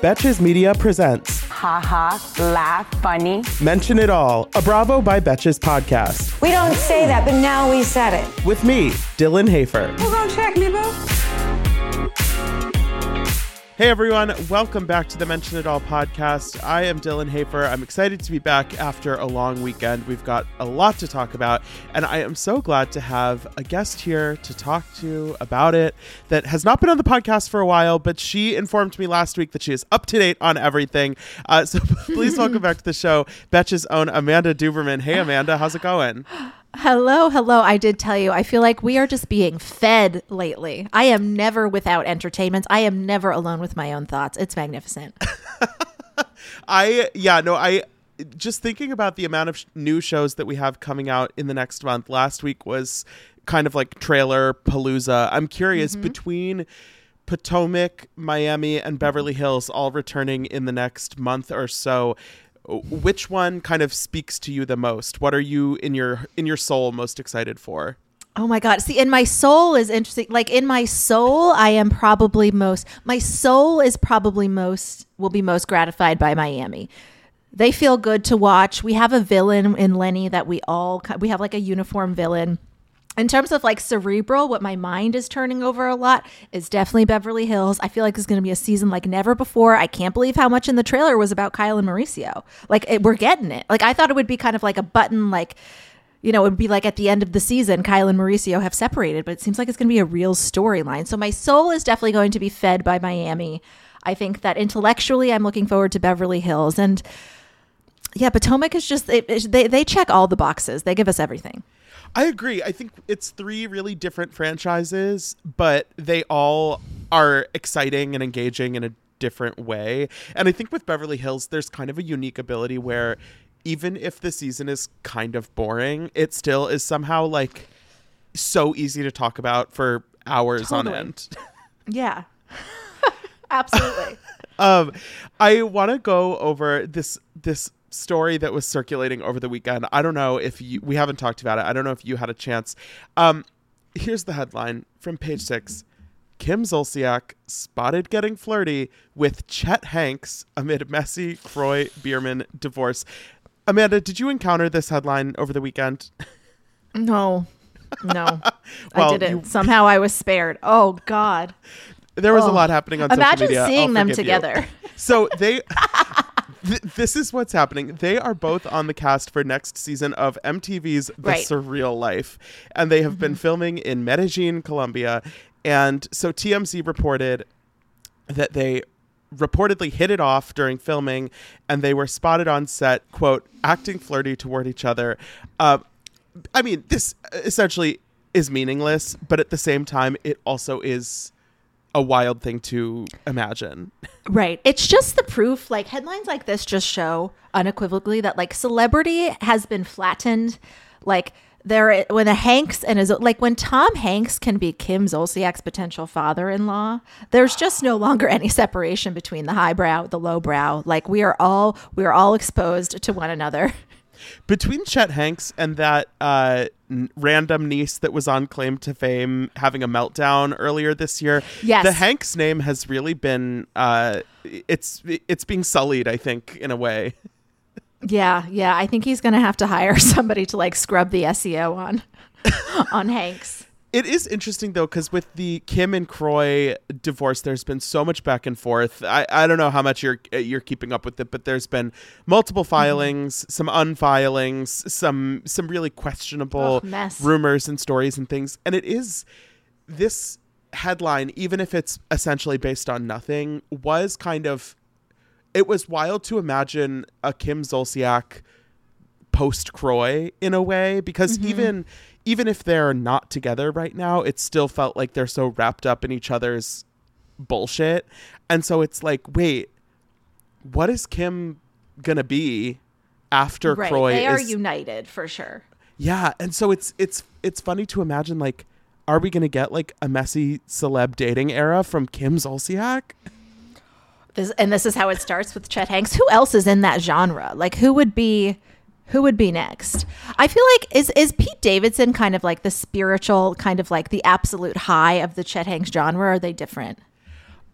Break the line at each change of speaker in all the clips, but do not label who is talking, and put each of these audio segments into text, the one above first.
Betches Media presents
Ha ha, laugh, funny.
Mention It All, a Bravo by Betches podcast.
We don't say that, but now we said it.
With me, Dylan Hafer.
We're gonna check, me, boo.
Hey everyone, welcome back to the Mention It All podcast. I am Dylan Hafer. I'm excited to be back after a long weekend. We've got a lot to talk about, and I am so glad to have a guest here to talk to about it that has not been on the podcast for a while, but she informed me last week that she is up to date on everything. Uh, so please welcome back to the show, Betches' own Amanda Duberman. Hey Amanda, how's it going?
Hello, hello. I did tell you, I feel like we are just being fed lately. I am never without entertainment. I am never alone with my own thoughts. It's magnificent.
I, yeah, no, I, just thinking about the amount of sh- new shows that we have coming out in the next month. Last week was kind of like trailer palooza. I'm curious mm-hmm. between Potomac, Miami, and Beverly Hills all returning in the next month or so. Which one kind of speaks to you the most? What are you in your in your soul most excited for?
Oh my God. See, in my soul is interesting. Like in my soul, I am probably most, my soul is probably most, will be most gratified by Miami. They feel good to watch. We have a villain in Lenny that we all, we have like a uniform villain. In terms of like cerebral, what my mind is turning over a lot is definitely Beverly Hills. I feel like it's going to be a season like never before. I can't believe how much in the trailer was about Kyle and Mauricio. Like it, we're getting it. Like I thought it would be kind of like a button, like you know, it would be like at the end of the season, Kyle and Mauricio have separated, but it seems like it's going to be a real storyline. So my soul is definitely going to be fed by Miami. I think that intellectually, I'm looking forward to Beverly Hills, and yeah, Potomac is just it, it- they they check all the boxes. They give us everything.
I agree. I think it's three really different franchises, but they all are exciting and engaging in a different way. And I think with Beverly Hills, there's kind of a unique ability where even if the season is kind of boring, it still is somehow like so easy to talk about for hours
Totally.
on end.
Yeah, absolutely.
um i want to go over this this story that was circulating over the weekend i don't know if you we haven't talked about it i don't know if you had a chance um here's the headline from page six kim zolciak spotted getting flirty with chet hanks amid messy kroy biermann divorce amanda did you encounter this headline over the weekend
no, no,
Well,
I didn't.
you-
Somehow I was spared. Oh God.
there was a
Oh.
lot happening on social
Imagine
media. I'll
seeing them
forgive you.
together.
So they. th- this is what's happening. They are both on the cast for next season of MTV's The
Right.
Surreal Life, and they have been filming in Medellin, Colombia. And so TMZ reported that they reportedly hit it off during filming, and they were spotted on set, quote, acting flirty toward each other. Uh, I mean, this essentially is meaningless, but at the same time, it also is a wild thing to imagine.
Right. It's just the proof. Like headlines like this just show unequivocally that like celebrity has been flattened. Like there, when a Hanks and his like when Tom Hanks can be Kim Zolciak's potential father-in-law, there's just no longer any separation between the highbrow, the lowbrow. Like we are all we are all exposed to one another.
Between Chet Hanks and that uh, n- random niece that was on Claim to Fame having a meltdown earlier this year,
Yes.
the Hanks name has really been uh, it's it's being sullied. I think in a way.
Yeah, yeah. I think he's gonna have to hire somebody to like scrub the SEO on on Hanks.
It is interesting though, because with the Kim and Kroy divorce, there's been so much back and forth. I, I don't know how much you're uh, you're keeping up with it, but there's been multiple filings, some unfilings, some some really questionable
mess.
rumors and stories and things. And it is this headline, even if it's essentially based on nothing, was kind of it was wild to imagine a Kim Zolciak post Kroy in a way because even even if they're not together right now, it still felt like they're so wrapped up in each other's bullshit. And so it's like, wait, what is Kim gonna be after
right.
Kroy
they are
is
united for sure.
Yeah, and so it's it's it's funny to imagine like are we gonna get like a messy celeb dating era from Kim Zolciak?
This, and this is how it starts with Chet Hanks. Who else is in that genre? Like who would be who would be next? I feel like is is Pete Davidson kind of like the spiritual kind of like the absolute high of the Chet Hanks genre? Or are they different?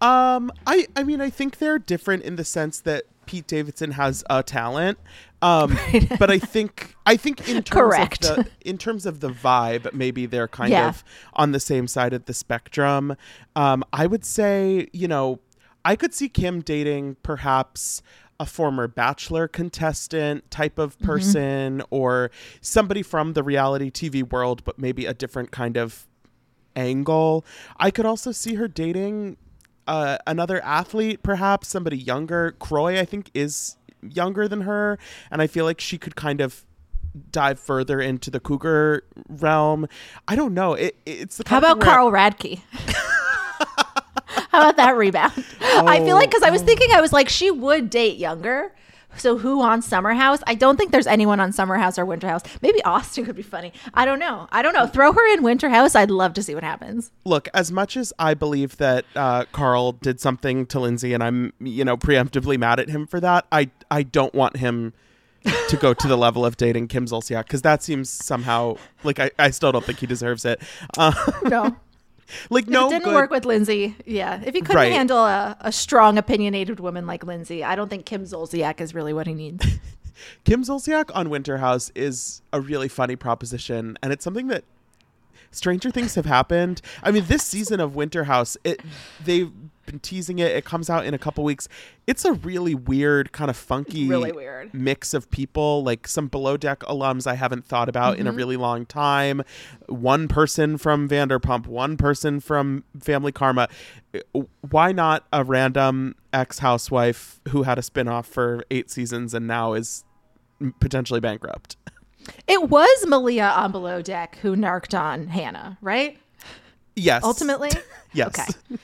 Um, I I mean I think they're different in the sense that Pete Davidson has a talent. Um, but I think I think in terms
Correct.
of the in terms of the vibe, maybe they're kind
Yeah.
of on the same side of the spectrum. Um, I would say, you know, I could see Kim dating perhaps a former bachelor contestant type of
Mm-hmm.
person or somebody from the reality TV world, but maybe a different kind of angle. I could also see her dating uh, another athlete, perhaps somebody younger. Kroy, I think, is younger than her, and I feel like she could kind of dive further into the cougar realm. I don't know. It, it's the
How about Carl Radke? How about that rebound? I feel like because I was thinking, I was like, she would date younger. So who on Summer House? I don't think there's anyone on Summer House or Winter House. Maybe Austin could be funny. I don't know. I don't know. Throw her in Winter House. I'd love to see what happens.
Look, as much as I believe that uh, Carl did something to Lindsay, and I'm, you know, preemptively mad at him for that, I I don't want him to go to the level of dating Kim Zolciak because that seems somehow like I, I still don't think he deserves it. Uh,
No,
like
if
no
it didn't
good.
work with Lindsay. Yeah, if he couldn't
Right.
handle a, a strong, opinionated woman like Lindsay, I don't think Kim Zolciak is really what he needs.
Kim Zolciak on Winter House is a really funny proposition, and it's something that stranger things have happened. I mean, this season of Winter House, it they've been teasing it. It comes out in a couple weeks. It's a really weird, kind of funky,
really weird.
mix of people. Like some below deck alums I haven't thought about in a mm-hmm. really long time. One person from Vanderpump, one person from Family Karma. Why not a random ex housewife who had a spinoff for eight seasons and now is potentially bankrupt?
It was Malia on Below Deck who narked on Hannah, right?
Yes.
Ultimately,
Yes.
Okay.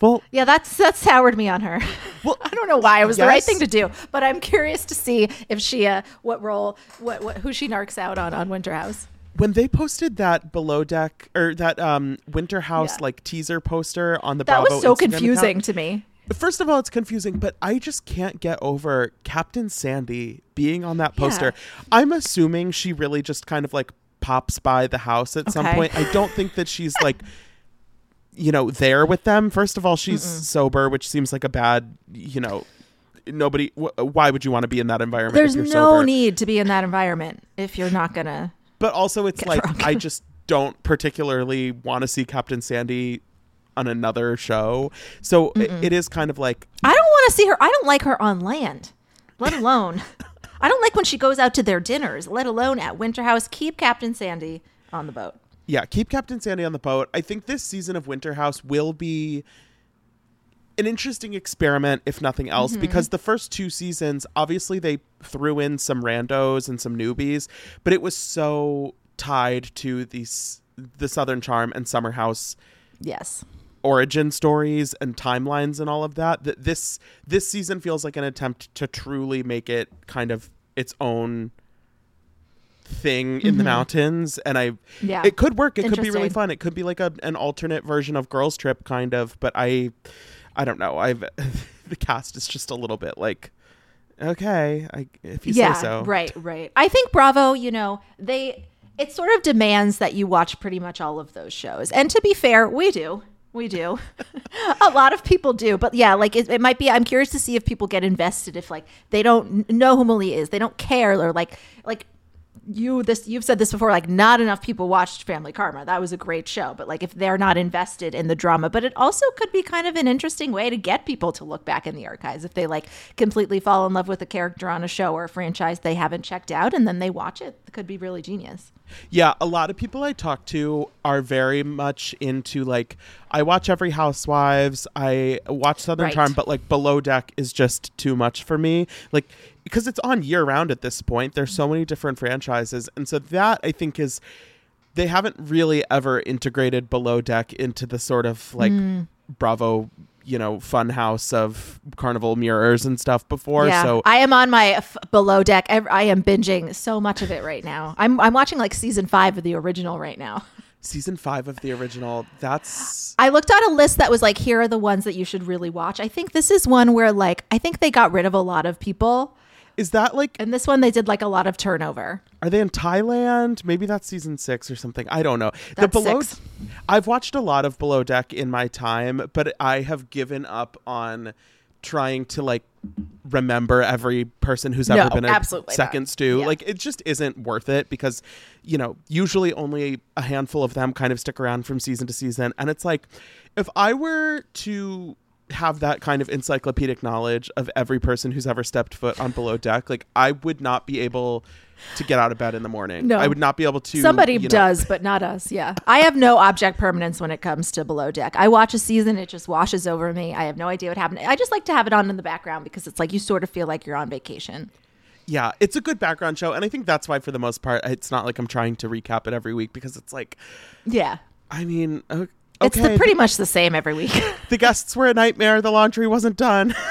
Well,
Yeah, that's that soured me on her.
Well,
I don't know why it was the right thing to do, but I'm curious to see if she, uh, what role, what, what, who she narks out on on Winter House.
when they posted that below deck or that um Winter House
Yeah.
like teaser poster on the
That
Bravo
was so
Instagram
confusing
account-
to me.
First of all, it's confusing, but I just can't get over Captain Sandy being on that poster. I'm assuming she really just kind of like pops by the house at some point. I don't think that she's like you know there with them. First of all, she's sober, which seems like a bad, you know, nobody wh- why would you want to be in that environment
There's
if
no
sober?
need to be in that environment if you're not gonna.
But also, it's like
drunk.
I just don't particularly want to see Captain Sandy on another show. So i- it is kind of like
I don't want to see her. I don't like her on land, let alone. I don't like when she goes out to their dinners, let alone at Winter House. Keep Captain Sandy on the boat.
Yeah, keep Captain Sandy on the boat. I think this season of Winter House will be an interesting experiment, if nothing else,
Mm-hmm.
because the first two seasons, obviously, they threw in some randos and some newbies, but it was so tied to these the Southern Charm and Summer House
Yes.
origin stories and timelines and all of that that this this season feels like an attempt to truly make it kind of its own thing in the mountains and i
Mm-hmm. Yeah.
it could work it could be really fun it could be like a, an alternate version of girls trip kind of but i i don't know i've the cast is just a little bit like okay i if you
yeah,
say so
right, right. I think Bravo, you know, they it sort of demands that you watch pretty much all of those shows. And to be fair, we do. We do. a lot of people do. But yeah, like it, it might be I'm curious to see if people get invested if like they don't know who Malia is. They don't care or like like you this you've said this before like not enough people watched family karma. That was a great show but like if they're not invested in the drama but it also could be kind of an interesting way to get people to look back in the archives if they like completely fall in love with a character on a show or a franchise they haven't checked out and then they watch it. It could be really genius
Yeah, a lot of people I talk to are very much into like I watch every Housewives, I watch Southern
Right.
Charm, but like Below Deck is just too much for me. Like because it's on year round at this point. There's so many different franchises, and so that I think is they haven't really ever integrated Below Deck into the sort of like hmm. Bravo, you know, fun house of carnival mirrors and stuff before.
Yeah,
So
I am on my f- below deck. Ev- I am binging so much of it right now. I'm I'm watching like season five of the original right now.
season five of the original, that's
I looked at a list that was like, here are the ones that you should really watch. I think this is one where like I think they got rid of a lot of people,
is that like
and this one they did like a lot of turnover.
Are they in Thailand? Maybe that's season six or something. I don't know. the below,
six.
I've watched a lot of Below Deck in my time, but I have given up on trying to like remember every person who's ever
No,
been a second
not.
stew.
Yeah.
Like it just isn't worth it because you know usually only a handful of them kind of stick around from season to season, and it's like if I were to have that kind of encyclopedic knowledge of every person who's ever stepped foot on below deck like i would not be able to get out of bed in the morning
No.
i would not be able to
Somebody
you know-
does, but not us. Yeah, I have no object permanence when it comes to below deck. I watch a season, it just washes over me. I have no idea what happened. I just like to have it on in the background because it's like you sort of feel like you're on vacation.
yeah it's a good background show and i think that's why for the most part it's not like i'm trying to recap it every week because it's like
Yeah,
i mean
it's
okay
the, pretty much the same every week.
the guests were a nightmare the laundry wasn't done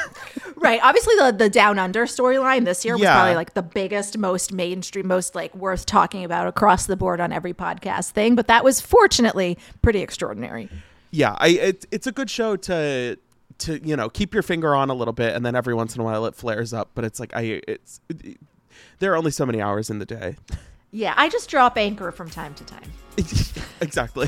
Right. Obviously, the the Down Under storyline this year was
Yeah.
probably like the biggest, most mainstream, most like worth talking about across the board on every podcast thing. But that was fortunately pretty extraordinary.
yeah i it, it's a good show to to you know keep your finger on a little bit and then every once in a while it flares up but it's like i it's it, there are only so many hours in the day
Yeah, I just drop anchor from time to time.
exactly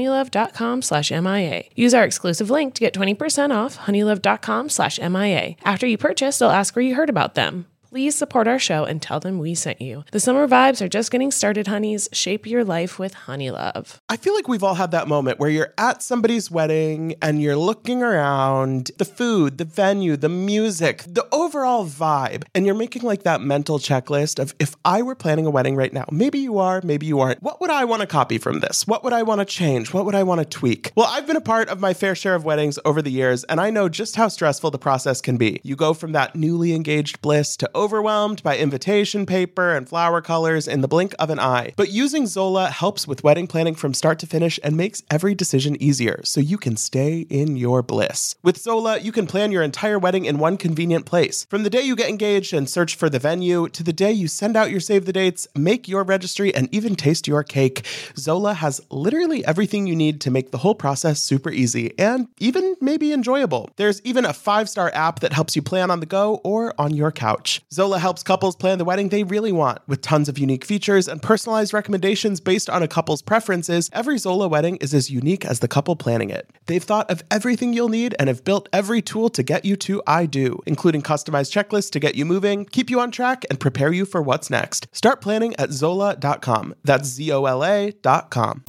honeylove.com slash MIA. Use our exclusive link to get 20% off honeylove.com slash MIA. After you purchase, they'll ask where you heard about them. Please support our show and tell them we sent you. The summer vibes are just getting started, honeys. Shape your life with Honey Love.
I feel like we've all had that moment where you're at somebody's wedding and you're looking around the food, the venue, the music, the overall vibe, and you're making like that mental checklist of if I were planning a wedding right now, maybe you are, maybe you aren't. What would I want to copy from this? What would I want to change? What would I want to tweak? Well, I've been a part of my fair share of weddings over the years, and I know just how stressful the process can be. You go from that newly engaged bliss to overwhelmed by invitation paper and flower colors in the blink of an eye. But using Zola helps with wedding planning from start to finish and makes every decision easier so you can stay in your bliss. With Zola, you can plan your entire wedding in one convenient place. From the day you get engaged and search for the venue to the day you send out your save the dates, make your registry, and even taste your cake, Zola has literally everything you need to make the whole process super easy and even maybe enjoyable. There's even a five star app that helps you plan on the go or on your couch. Zola helps couples plan the wedding they really want with tons of unique features and personalized recommendations based on a couple's preferences. Every Zola wedding is as unique as the couple planning it. They've thought of everything you'll need and have built every tool to get you to I do, including customized checklists to get you moving, keep you on track, and prepare you for what's next. Start planning at Zola.com. That's Z O L A.com.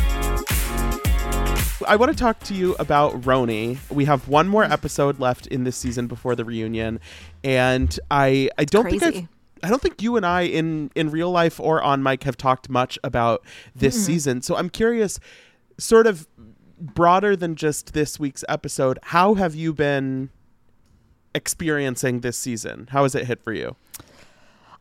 I want to talk to you about RHONY. We have one more mm. episode left in this season before the reunion, and I I don't think. I've, I don't think you and I in in real life or on mic have talked much about this season. So I'm curious, sort of broader than just this week's episode. How have you been experiencing this season? How has it hit for you?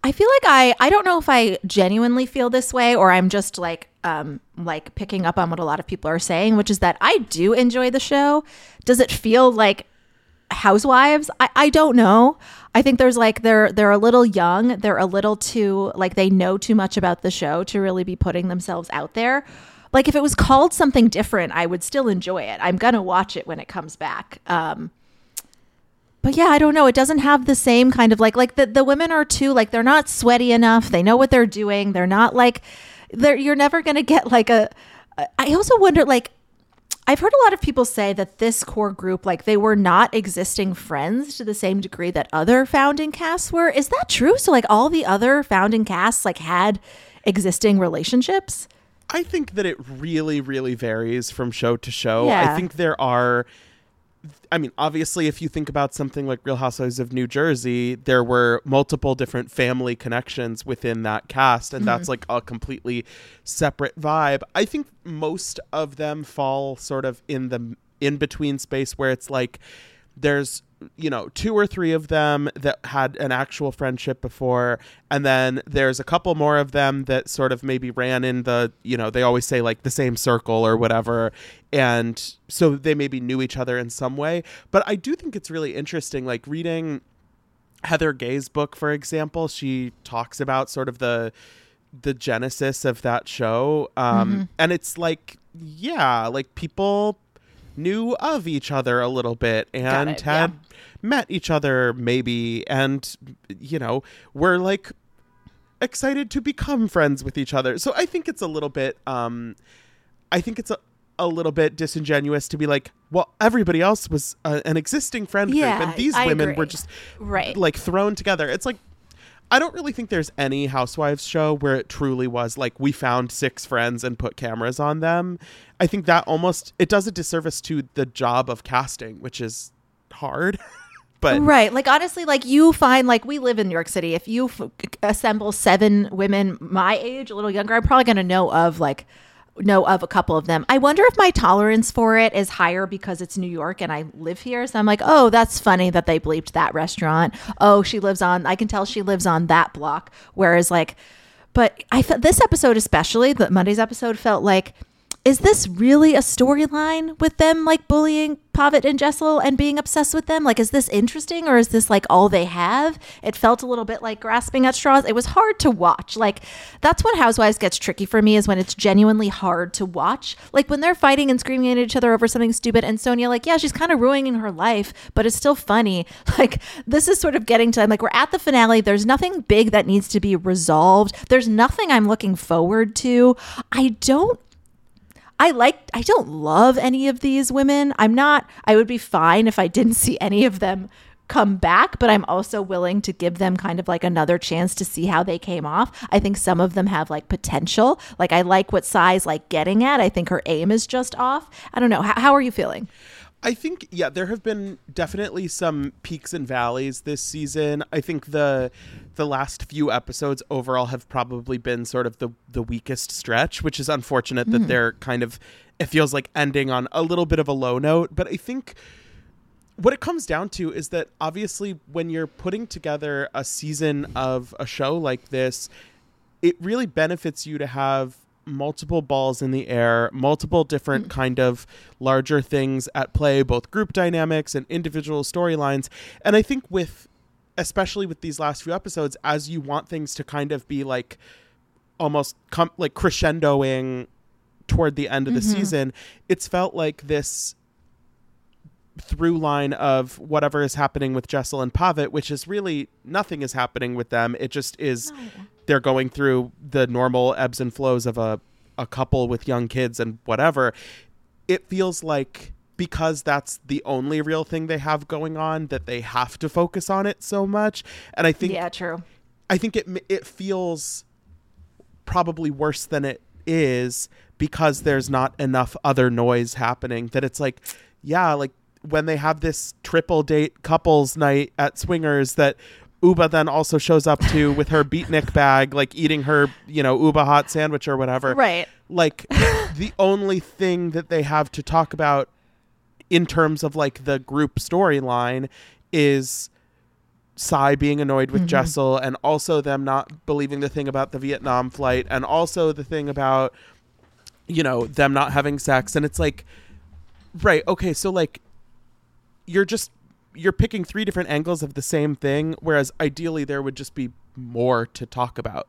I feel like I I don't know if I genuinely feel this way or I'm just like um like picking up on what a lot of people are saying, which is that I do enjoy the show. Does it feel like housewives. I, I don't know. I think there's like they're they're a little young. They're a little too like they know too much about the show to really be putting themselves out there. Like if it was called something different, I would still enjoy it. I'm gonna watch it when it comes back. Um, but yeah, I don't know. It doesn't have the same kind of like like the the women are too like they're not sweaty enough. They know what they're doing. They're not like they're you're never gonna get like a. I also wonder like I've heard a lot of people say that this core group, like they were not existing friends to the same degree that other founding casts were. Is that true? So, like, all the other founding casts, like, had existing relationships?
I think that it really, really varies from show to show.
Yeah.
I think there are. I mean, obviously, if you think about something like Real Housewives of New Jersey, there were multiple different family connections within that cast, and that's mm-hmm. like a completely separate vibe. I think most of them fall sort of in the in between space where it's like there's you know two or three of them that had an actual friendship before and then there's a couple more of them that sort of maybe ran in the you know they always say like the same circle or whatever and so they maybe knew each other in some way. But i do think it's really interesting like reading heather gay's book for example she talks about sort of the the genesis of that show um and it's like yeah like people knew of each other a little bit and
it,
had met each other maybe and you know were like excited to become friends with each other so i think it's a little bit um i think it's a a little bit disingenuous to be like, well, everybody else was uh, an existing friend
Yeah,
group, and these
I
women
agree.
were just
Right.
like thrown together. It's like I don't really think there's any Housewives show where it truly was like we found six friends and put cameras on them. I think that almost it does a disservice to the job of casting, which is hard. but
Right. Like honestly, like you find like we live in New York City. If you f- assemble seven women my age, a little younger, I'm probably going to know of like know of a couple of them. I wonder if my tolerance for it is higher because it's New York and I live here. So I'm like, oh, that's funny that they bleeped that restaurant. Oh, she lives on. I can tell she lives on that block. Whereas like, but I felt this episode especially, the Monday's episode felt like. Is this really a storyline with them like bullying Pavit and Jessel and being obsessed with them? Like, is this interesting or is this like all they have? It felt a little bit like grasping at straws. It was hard to watch. Like, that's when Housewives gets tricky for me is when it's genuinely hard to watch. Like, when they're fighting and screaming at each other over something stupid, and Sonia, like, yeah, she's kind of ruining her life, but it's still funny. Like, this is sort of getting to, like, we're at the finale. There's nothing big that needs to be resolved. There's nothing I'm looking forward to. I don't I like I don't love any of these women. I'm not I would be fine if I didn't see any of them come back, but I'm also willing to give them kind of like another chance to see how they came off. I think some of them have like potential. Like I like what Sai's like getting at. I think her aim is just off. I don't know. How, how are you feeling?
I think yeah, there have been definitely some peaks and valleys this season. I think the the last few episodes overall have probably been sort of the the weakest stretch, which is unfortunate that hmm. they're kind of it feels like ending on a little bit of a low note, but I think what it comes down to is that obviously when you're putting together a season of a show like this, it really benefits you to have multiple balls in the air, multiple different mm. kind of larger things at play, both group dynamics and individual storylines. And I think with especially with these last few episodes as you want things to kind of be like almost come like crescendoing toward the end of the mm-hmm. season, it's felt like this through line of whatever is happening with Jessel and Pavit, which is really nothing is happening with them. It just is they're going through the normal ebbs and flows of a, a couple with young kids and whatever. It feels like because that's the only real thing they have going on that they have to focus on it so much. And I think
Yeah, true.
I think it it feels probably worse than it is because there's not enough other noise happening that it's like yeah like when they have this triple date couples night at swingers that Ubah then also shows up to with her beatnik bag like eating her you know Ubah hot sandwich or whatever.
Right.
like the only thing that they have to talk about in terms of like the group storyline is Sai being annoyed with mm-hmm. Jessel and also them not believing the thing about the Vietnam flight and also the thing about you know them not having sex. And it's like right okay so like you're just you're picking three different angles of the same thing, whereas ideally there would just be more to talk about.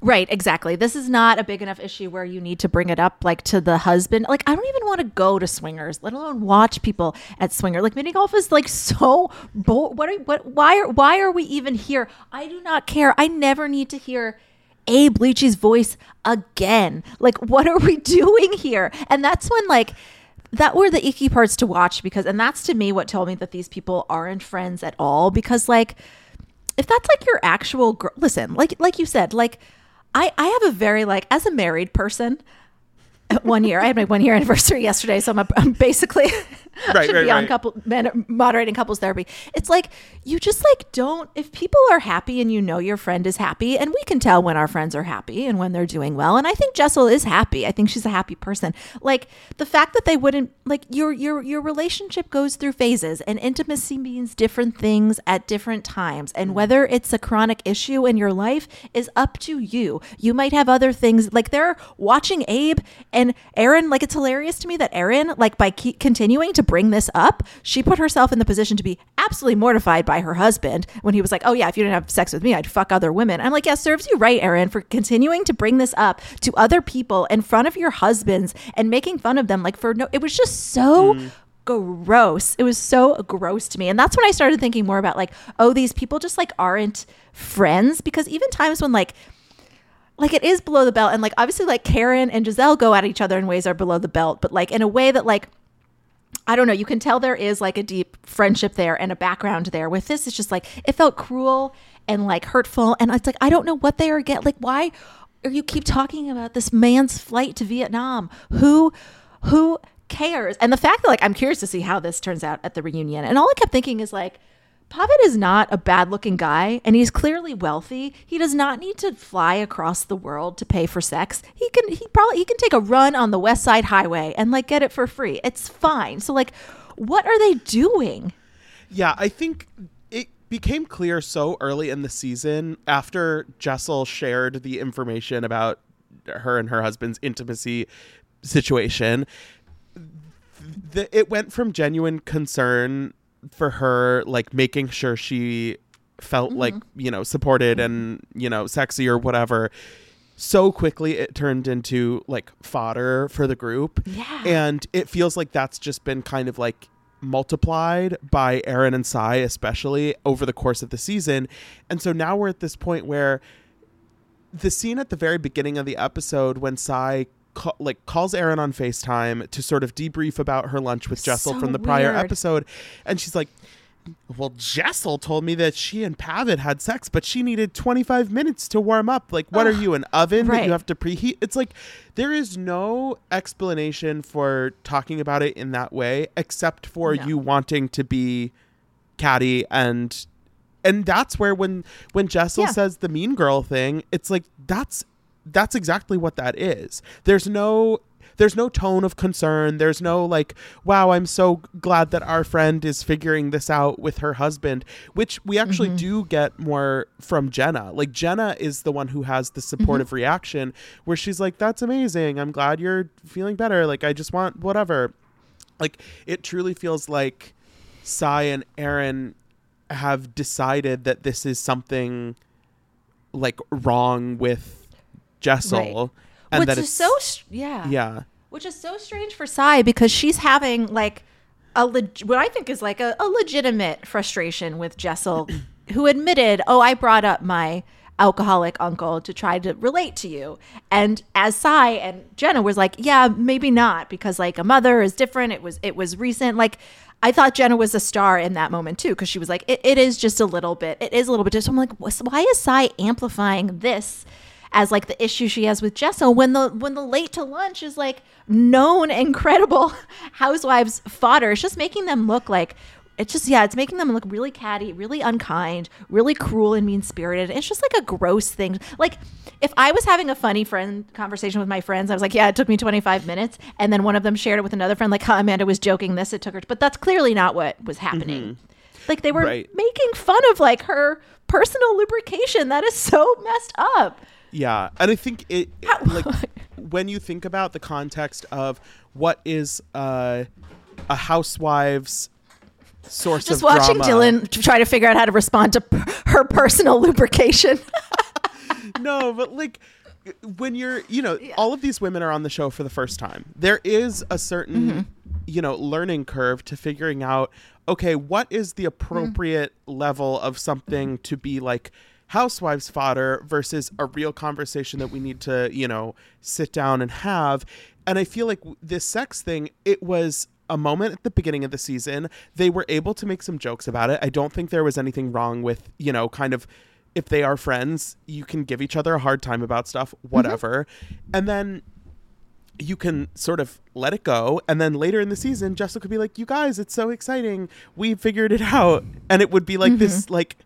Right, exactly. This is not a big enough issue where you need to bring it up like to the husband. Like I don't even want to go to swingers, let alone watch people at swinger. Like mini golf is like so bo- what are what why are why are we even here? I do not care. I never need to hear Abe Lichy's voice again. Like what are we doing here? And that's when like that were the icky parts to watch because and that's to me what told me that these people aren't friends at all because like if that's like your actual girl listen like like you said like i i have a very like as a married person one year i had my one year anniversary yesterday so i'm, a, I'm basically
Right,
should
right,
be on couple men, moderating couples therapy. It's like you just like don't if people are happy and you know your friend is happy and we can tell when our friends are happy and when they're doing well and i think jessel is happy. I think she's a happy person. Like the fact that they wouldn't like your your your relationship goes through phases and intimacy means different things at different times and mm. whether it's a chronic issue in your life is up to you. You might have other things like they're watching abe and erin like it's hilarious to me that erin like by keep continuing to bring this up she put herself in the position to be absolutely mortified by her husband when he was like oh yeah if you didn't have sex with me i'd fuck other women i'm like yeah serves you right erin for continuing to bring this up to other people in front of your husbands and making fun of them like for no it was just so mm. gross. It was so gross to me. And that's when I started thinking more about like, oh, these people just like aren't friends because even times when like like it is below the belt and like obviously like Karen and Gizelle go at each other in ways that are below the belt, but like in a way that like I don't know, you can tell there is like a deep friendship there and a background there. With this, it's just like it felt cruel and like hurtful. And it's like, I don't know what they are get like why are you keep talking about this man's flight to Vietnam. Who who cares? And the fact that like I'm curious to see how this turns out at the reunion. And all I kept thinking is like Pavit is not a bad looking guy and he's clearly wealthy. He does not need to fly across the world to pay for sex. He can he probably he can take a run on the West Side Highway and like get it for free. It's fine. So like what are they doing?
Yeah, I think it became clear so early in the season after Jessel shared the information about her and her husband's intimacy situation. The, it went from genuine concern for her, like making sure she felt mm-hmm. like, you know, supported and, you know, sexy or whatever. So quickly it turned into like fodder for the group.
Yeah.
And it feels like that's just been kind of like multiplied by Erin and Sai, especially over the course of the season. And so now we're at this point where the scene at the very beginning of the episode when Sai ca- like calls Erin on FaceTime to sort of debrief about her lunch with Jessel
So
from the prior
weird.
episode, and she's like. Well, Jessel told me that she and Pavit had sex, but she needed 25 minutes to warm up. Like, what are you, an oven that you have to preheat? It's like there is no explanation for talking about it in that way, except for
No.
you wanting to be catty and and that's where when when Jessel
Yeah.
says the mean girl thing, it's like that's that's exactly what that is. There's no there's no tone of concern. There's no like, wow, I'm so glad that our friend is figuring this out with her husband, which we actually
Mm-hmm.
do get more from Jenna. Like Jenna is the one who has the supportive
Mm-hmm.
reaction where she's like, That's amazing. I'm glad you're feeling better. Like I just want whatever. Like it truly feels like Sai and Erin have decided that this is something like wrong with Jessel. And
Which
that
is
it's
so yeah.
yeah.
Which is so strange for Sai because she's having like a leg- what I think is like a, a legitimate frustration with Jessel, who admitted, "Oh, I brought up my alcoholic uncle to try to relate to you." And as Sai and Jenna was like, "Yeah, maybe not because like a mother is different. It was it was recent. Like I thought Jenna was a star in that moment too because she was like, it, it is just a little bit. It is a little bit. So I'm like, why is Sai amplifying this?" As like the issue she has with Jessel when the when the late to lunch is like known incredible housewives fodder. It's just making them look like it's just yeah, it's making them look really catty, really unkind, really cruel and mean spirited. It's just like a gross thing. Like if I was having a funny friend conversation with my friends, I was like, yeah, it took me 25 minutes, and then one of them shared it with another friend, like, huh, Amanda was joking this, it took her, but that's clearly not what was happening. Mm-hmm. Like they were
Right.
making fun of like her personal lubrication. That is so messed up.
Yeah, and I think it like when you think about the context of what is uh, a housewife's source.
Just
of
watching
drama.
Dylan try to figure out how to respond to p- her personal lubrication.
no, but like when you're, you know, all of these women are on the show for the first time. There is a certain,
Mm-hmm.
you know, learning curve to figuring out, okay, what is the appropriate level of something to be like housewives fodder versus a real conversation that we need to, you know, sit down and have. And I feel like this sex thing, it was a moment at the beginning of the season. They were able to make some jokes about it. I don't think there was anything wrong with, you know, kind of if they are friends, you can give each other a hard time about stuff, mm-hmm. whatever. And then you can sort of let it go. And then later in the season, Jessica could be like, You guys, it's so exciting. We figured it out. And it would be like this, mm-hmm. like,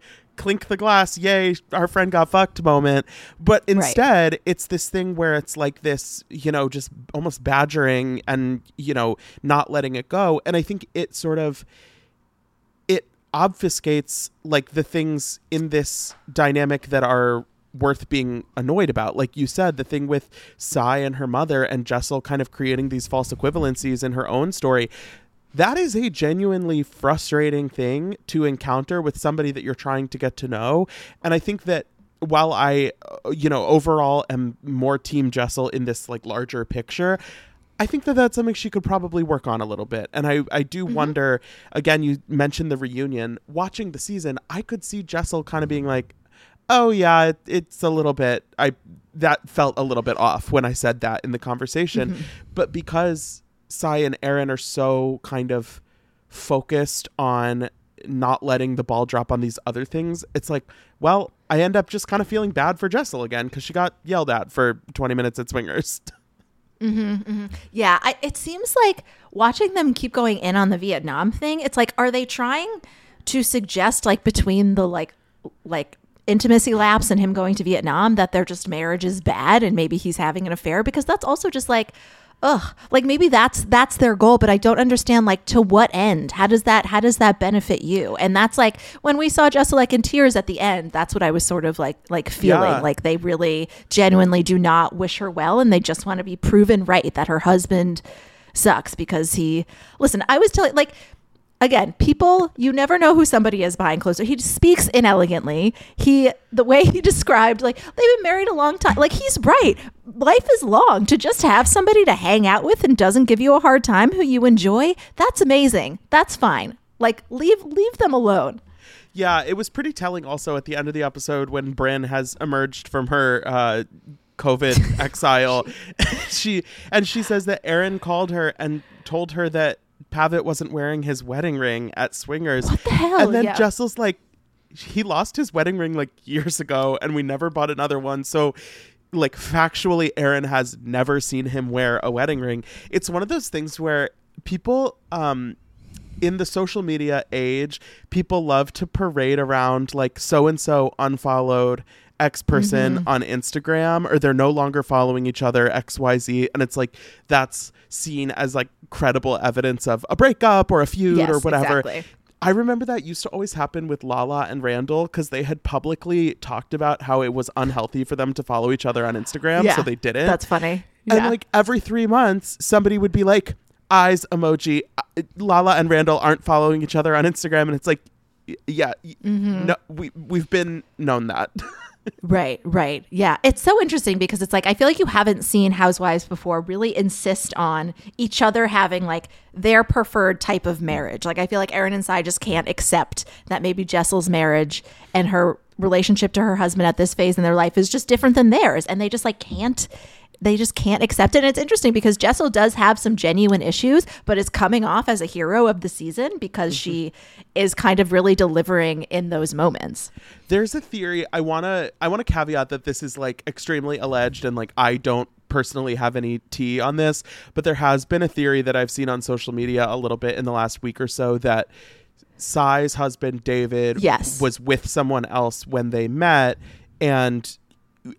clink the glass, yay, our friend got fucked moment. But instead, it's this thing where it's like this, you know, just almost badgering and, you know, not letting it go. And I think it sort of it obfuscates like the things in this dynamic that are worth being annoyed about. Like you said, the thing with Sai and her mother and Jessel kind of creating these false equivalencies in her own story. That is a genuinely frustrating thing to encounter with somebody that you're trying to get to know. And I think that while I, uh, you know, overall am more Team Jessel in this like larger picture, I think that that's something she could probably work on a little bit. And I, I do wonder, again, you mentioned the reunion. Watching the season, I could see Jessel kind of being like, oh, yeah, it, it's a little bit, I that felt a little bit off when I said that in the conversation. But because Sai and Erin are so kind of focused on not letting the ball drop on these other things, it's like, well, I end up just kind of feeling bad for Jessel again because she got yelled at for 20 minutes at Swingers. Mm-hmm, mm-hmm.
Yeah, I, it seems like watching them keep going in on the Vietnam thing. It's like, are they trying to suggest like between the like like intimacy lapse and him going to Vietnam that their just marriage is bad and maybe he's having an affair because that's also just like ugh like maybe that's that's their goal but i don't understand like to what end? How does that how does that benefit you? And that's like when we saw jessa like in tears at the end that's what i was sort of like like feeling.
Yeah.
like they really genuinely do not wish her well and they just want to be proven right that her husband sucks because he listen i was telling like again people you never know who somebody is behind closed doors he speaks inelegantly. He the way he described like they've been married a long time. Like he's right. Life is long. To just have somebody to hang out with and doesn't give you a hard time who you enjoy that's amazing. That's fine. Like leave leave them alone.
Yeah, it was pretty telling also at the end of the episode when Brynn has emerged from her uh COVID exile. she and she says that Erin called her and told her that Pavit wasn't wearing his wedding ring at Swingers. What
the hell?
And then
Yeah.
Jessel's like he lost his wedding ring like years ago and we never bought another one. So like factually Erin has never seen him wear a wedding ring. It's one of those things where people um in the social media age, people love to parade around like so and so unfollowed X person on Instagram or they're no longer following each other XYZ and it's like that's seen as like credible evidence of a breakup or a feud
Yes,
or whatever.
exactly.
I remember that used to always happen with Lala and Randall because they had publicly talked about how it was unhealthy for them to follow each other on Instagram, so they didn't.
that's funny
And like every three months, somebody would be like, eyes emoji. uh, Lala and Randall aren't following each other on Instagram. And it's like, yeah,
Mm-hmm.
no, we, we've been known that.
Right, right. Yeah. It's so interesting because it's like I feel like you haven't seen housewives before really insist on each other having like their preferred type of marriage. Like I feel like Erin and Sai just can't accept that maybe Jessel's marriage and her relationship to her husband at this phase in their life is just different than theirs and they just like can't they just can't accept it. And it's interesting because Jessel does have some genuine issues, but is coming off as a hero of the season because she mm-hmm. is kind of really delivering in those moments.
There's a theory. I wanna I wanna caveat that this is like extremely alleged and like I don't personally have any tea on this, but there has been a theory that I've seen on social media a little bit in the last week or so that Sai's husband David
Yes.
was with someone else when they met and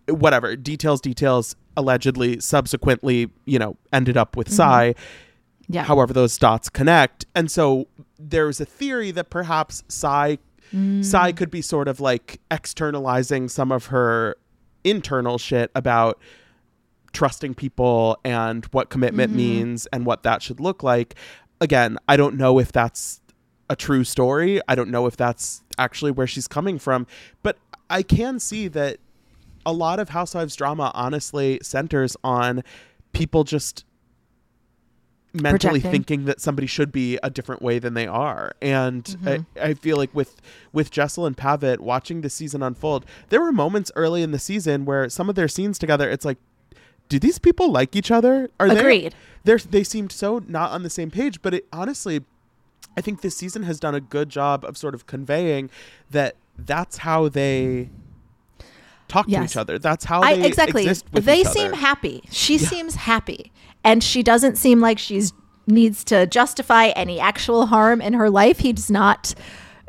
whatever details details allegedly subsequently you know ended up with mm-hmm. Sai
Yeah.
however those dots connect. And so there's a theory that perhaps Sai Sai mm. could be sort of like externalizing some of her internal shit about trusting people and what commitment mm-hmm. means and what that should look like. Again i don't know if that's a true story. I don't know if that's actually where she's coming from, but I can see that a lot of Housewives drama honestly centers on people just mentally
Projecting.
thinking that somebody should be a different way than they are and
Mm-hmm.
I, I feel like with with jessel and pavit watching the season unfold there were moments early in the season where some of their scenes together it's like do these people like each other are
Agreed.
they they seemed so not on the same page but it honestly i think this season has done a good job of sort of conveying that that's how they talk to each other that's how
I,
they
exactly.
exist with
They seem
other.
happy. She seems happy, and she doesn't seem like she's needs to justify any actual harm in her life. He's not.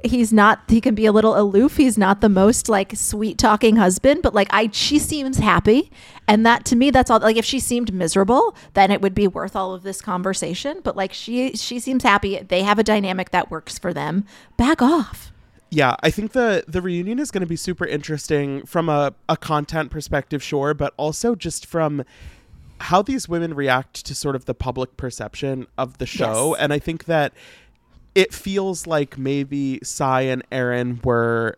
He's not. He can be a little aloof. He's not the most like sweet talking husband, but like I, she seems happy, and that to me, that's all. Like if she seemed miserable, then it would be worth all of this conversation. But like she, she seems happy. They have a dynamic that works for them. Back off.
Yeah, I think the the reunion is going to be super interesting from a, a content perspective, sure, but also just from how these women react to sort of the public perception of the show.
Yes.
And I think that it feels like maybe Sai and Erin were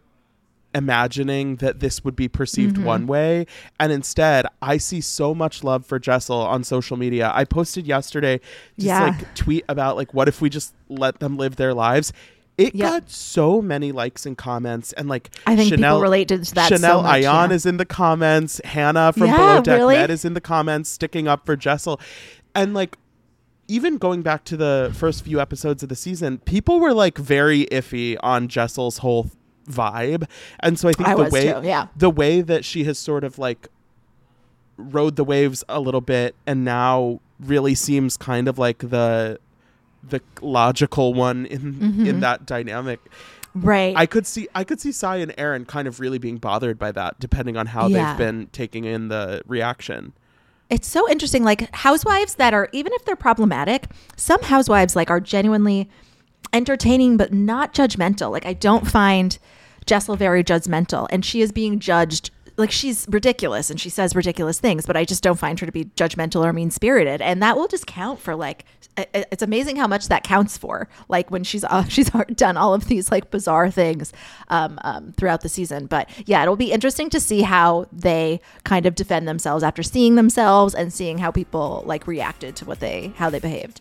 imagining that this would be perceived
Mm-hmm.
one way and instead i see so much love for jessel on social media i posted yesterday just
Yeah.
like tweet about like what if we just let them live their lives it
Yeah.
got so many likes and comments and like
I think people
Chanel,
related to that so
Chanel
much,
Ayan
yeah.
is in the comments. Hannah from
Yeah,
Below Deck
really?
Med is in the comments sticking up for Jessel. And like even going back to the first few episodes of the season, people were like very iffy on Jessel's whole vibe. And so I think
I
the way
too, yeah.
the way that she has sort of like rode the waves a little bit and now really seems kind of like the the logical one in
Mm-hmm.
in that dynamic.
Right.
I could see I could see Sai and Erin kind of really being bothered by that, depending on how
Yeah.
they've been taking in the reaction.
it's so interesting like housewives that are even if they're problematic some housewives like are genuinely entertaining but not judgmental like i don't find jessel very judgmental and she is being judged like she's ridiculous and she says ridiculous things but i just don't find her to be judgmental or mean spirited and that will just count for like it's amazing how much that counts for like when she's uh, she's done all of these like bizarre things um, um, throughout the season. But yeah it'll be interesting to see how they kind of defend themselves after seeing themselves and seeing how people like reacted to what they how they behaved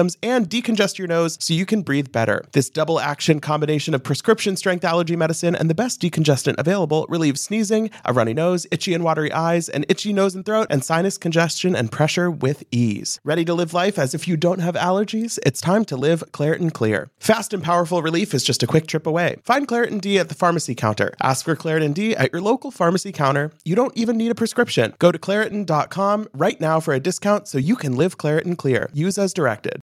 and decongest your nose so you can breathe better. This double action combination of prescription strength allergy medicine and the best decongestant available relieves sneezing, a runny nose, itchy and watery eyes, an itchy nose and throat, and sinus congestion and pressure with ease. Ready to live life as if you don't have allergies? It's time to live Claritin Clear. Fast and powerful relief is just a quick trip away. Find Claritin D at the pharmacy counter. Ask for Claritin D at your local pharmacy counter. You don't even need a prescription. Go to Claritin.com right now for a discount so you can live Claritin Clear. Use as directed.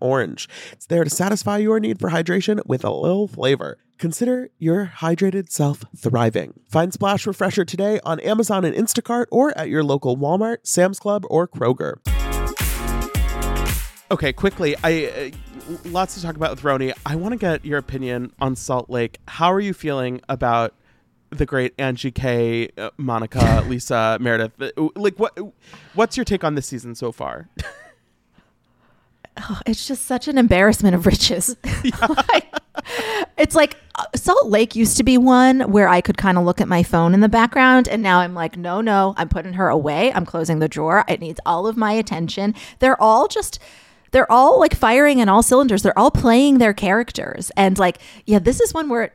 orange. It's there to satisfy your need for hydration with a little flavor. Consider your hydrated self thriving. Find Splash Refresher today on Amazon and Instacart or at your local Walmart, Sam's Club, or Kroger. Okay, quickly, I uh, lots to talk about with RHONY. I want to get your opinion on Salt Lake. How are you feeling about the great Angie K, uh, Monica, Lisa, Meredith? Uh, Like, what? What's your take on this season so far?
Oh, it's just such an embarrassment of riches. Like, it's like uh, Salt Lake used to be one where I could kind of look at my phone in the background, and now I'm like, no, no, I'm putting her away. I'm closing the drawer. It needs all of my attention. They're all just. They're all like firing in all cylinders. They're all playing their characters. And like, yeah, this is one where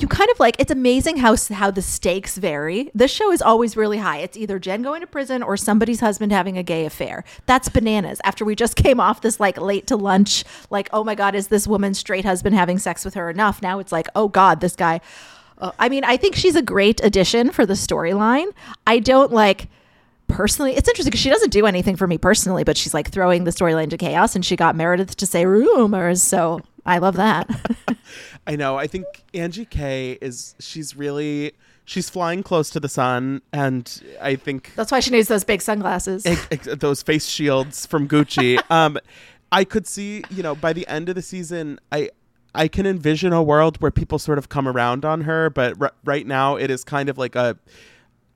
you kind of like it's amazing how how the stakes vary. This show is always really high. It's either Jen going to prison or somebody's husband having a gay affair. That's bananas. After we just came off this like late to lunch, like oh my god, is this woman's straight husband having sex with her enough? Now it's like oh god, this guy. Uh, I mean, I think she's a great addition for the storyline. I don't like personally it's interesting because she doesn't do anything for me personally but she's like throwing the storyline to chaos and she got meredith to say rumors so i love that
I know. I think Angie K is she's really she's flying close to the sun, and I think
that's why she needs those big sunglasses
ex- ex- those face shields from Gucci. um, I could see, you know, by the end of the season, I I can envision a world where people sort of come around on her, but r- right now it is kind of like a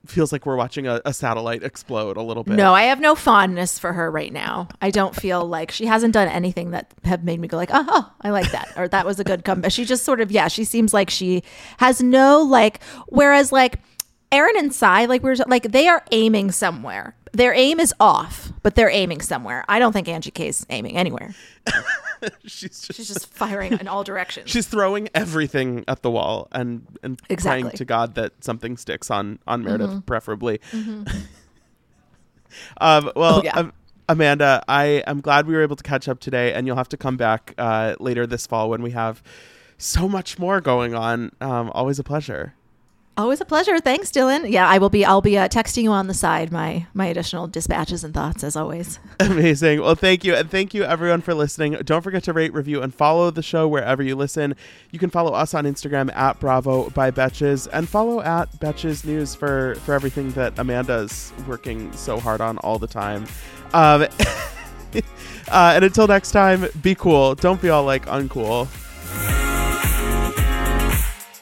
feels like we're watching a, a, satellite explode a little bit.
No, I have no fondness for her right now. I don't feel like she hasn't done anything that have made me go like, oh, oh I like that, or that was a good comeback. She just sort of, yeah, she seems like she has no like. Whereas like Erin and Sai, like we're like they are aiming somewhere. Their aim is off, but they're aiming somewhere. I don't think Angie K's aiming anywhere.
she's just
she's just firing in all directions.
She's throwing everything at the wall and and
exactly.
praying to God that something sticks on on Meredith, mm-hmm. preferably. Mm-hmm. um, well,
oh, yeah.
um, Amanda, I am glad we were able to catch up today, and you'll have to come back uh, later this fall when we have so much more going on. Um, always a pleasure.
Always a pleasure. Thanks, Dylan. Yeah, I will be. I'll be uh, texting you on the side my my additional dispatches and thoughts as always.
Amazing. Well, thank you, and thank you everyone for listening. Don't forget to rate, review, and follow the show wherever you listen. You can follow us on Instagram at Bravo by Betches, and follow at Betches News for for everything that Amanda's working so hard on all the time. Um, uh, and until next time, be cool. Don't be all like uncool.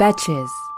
Betches.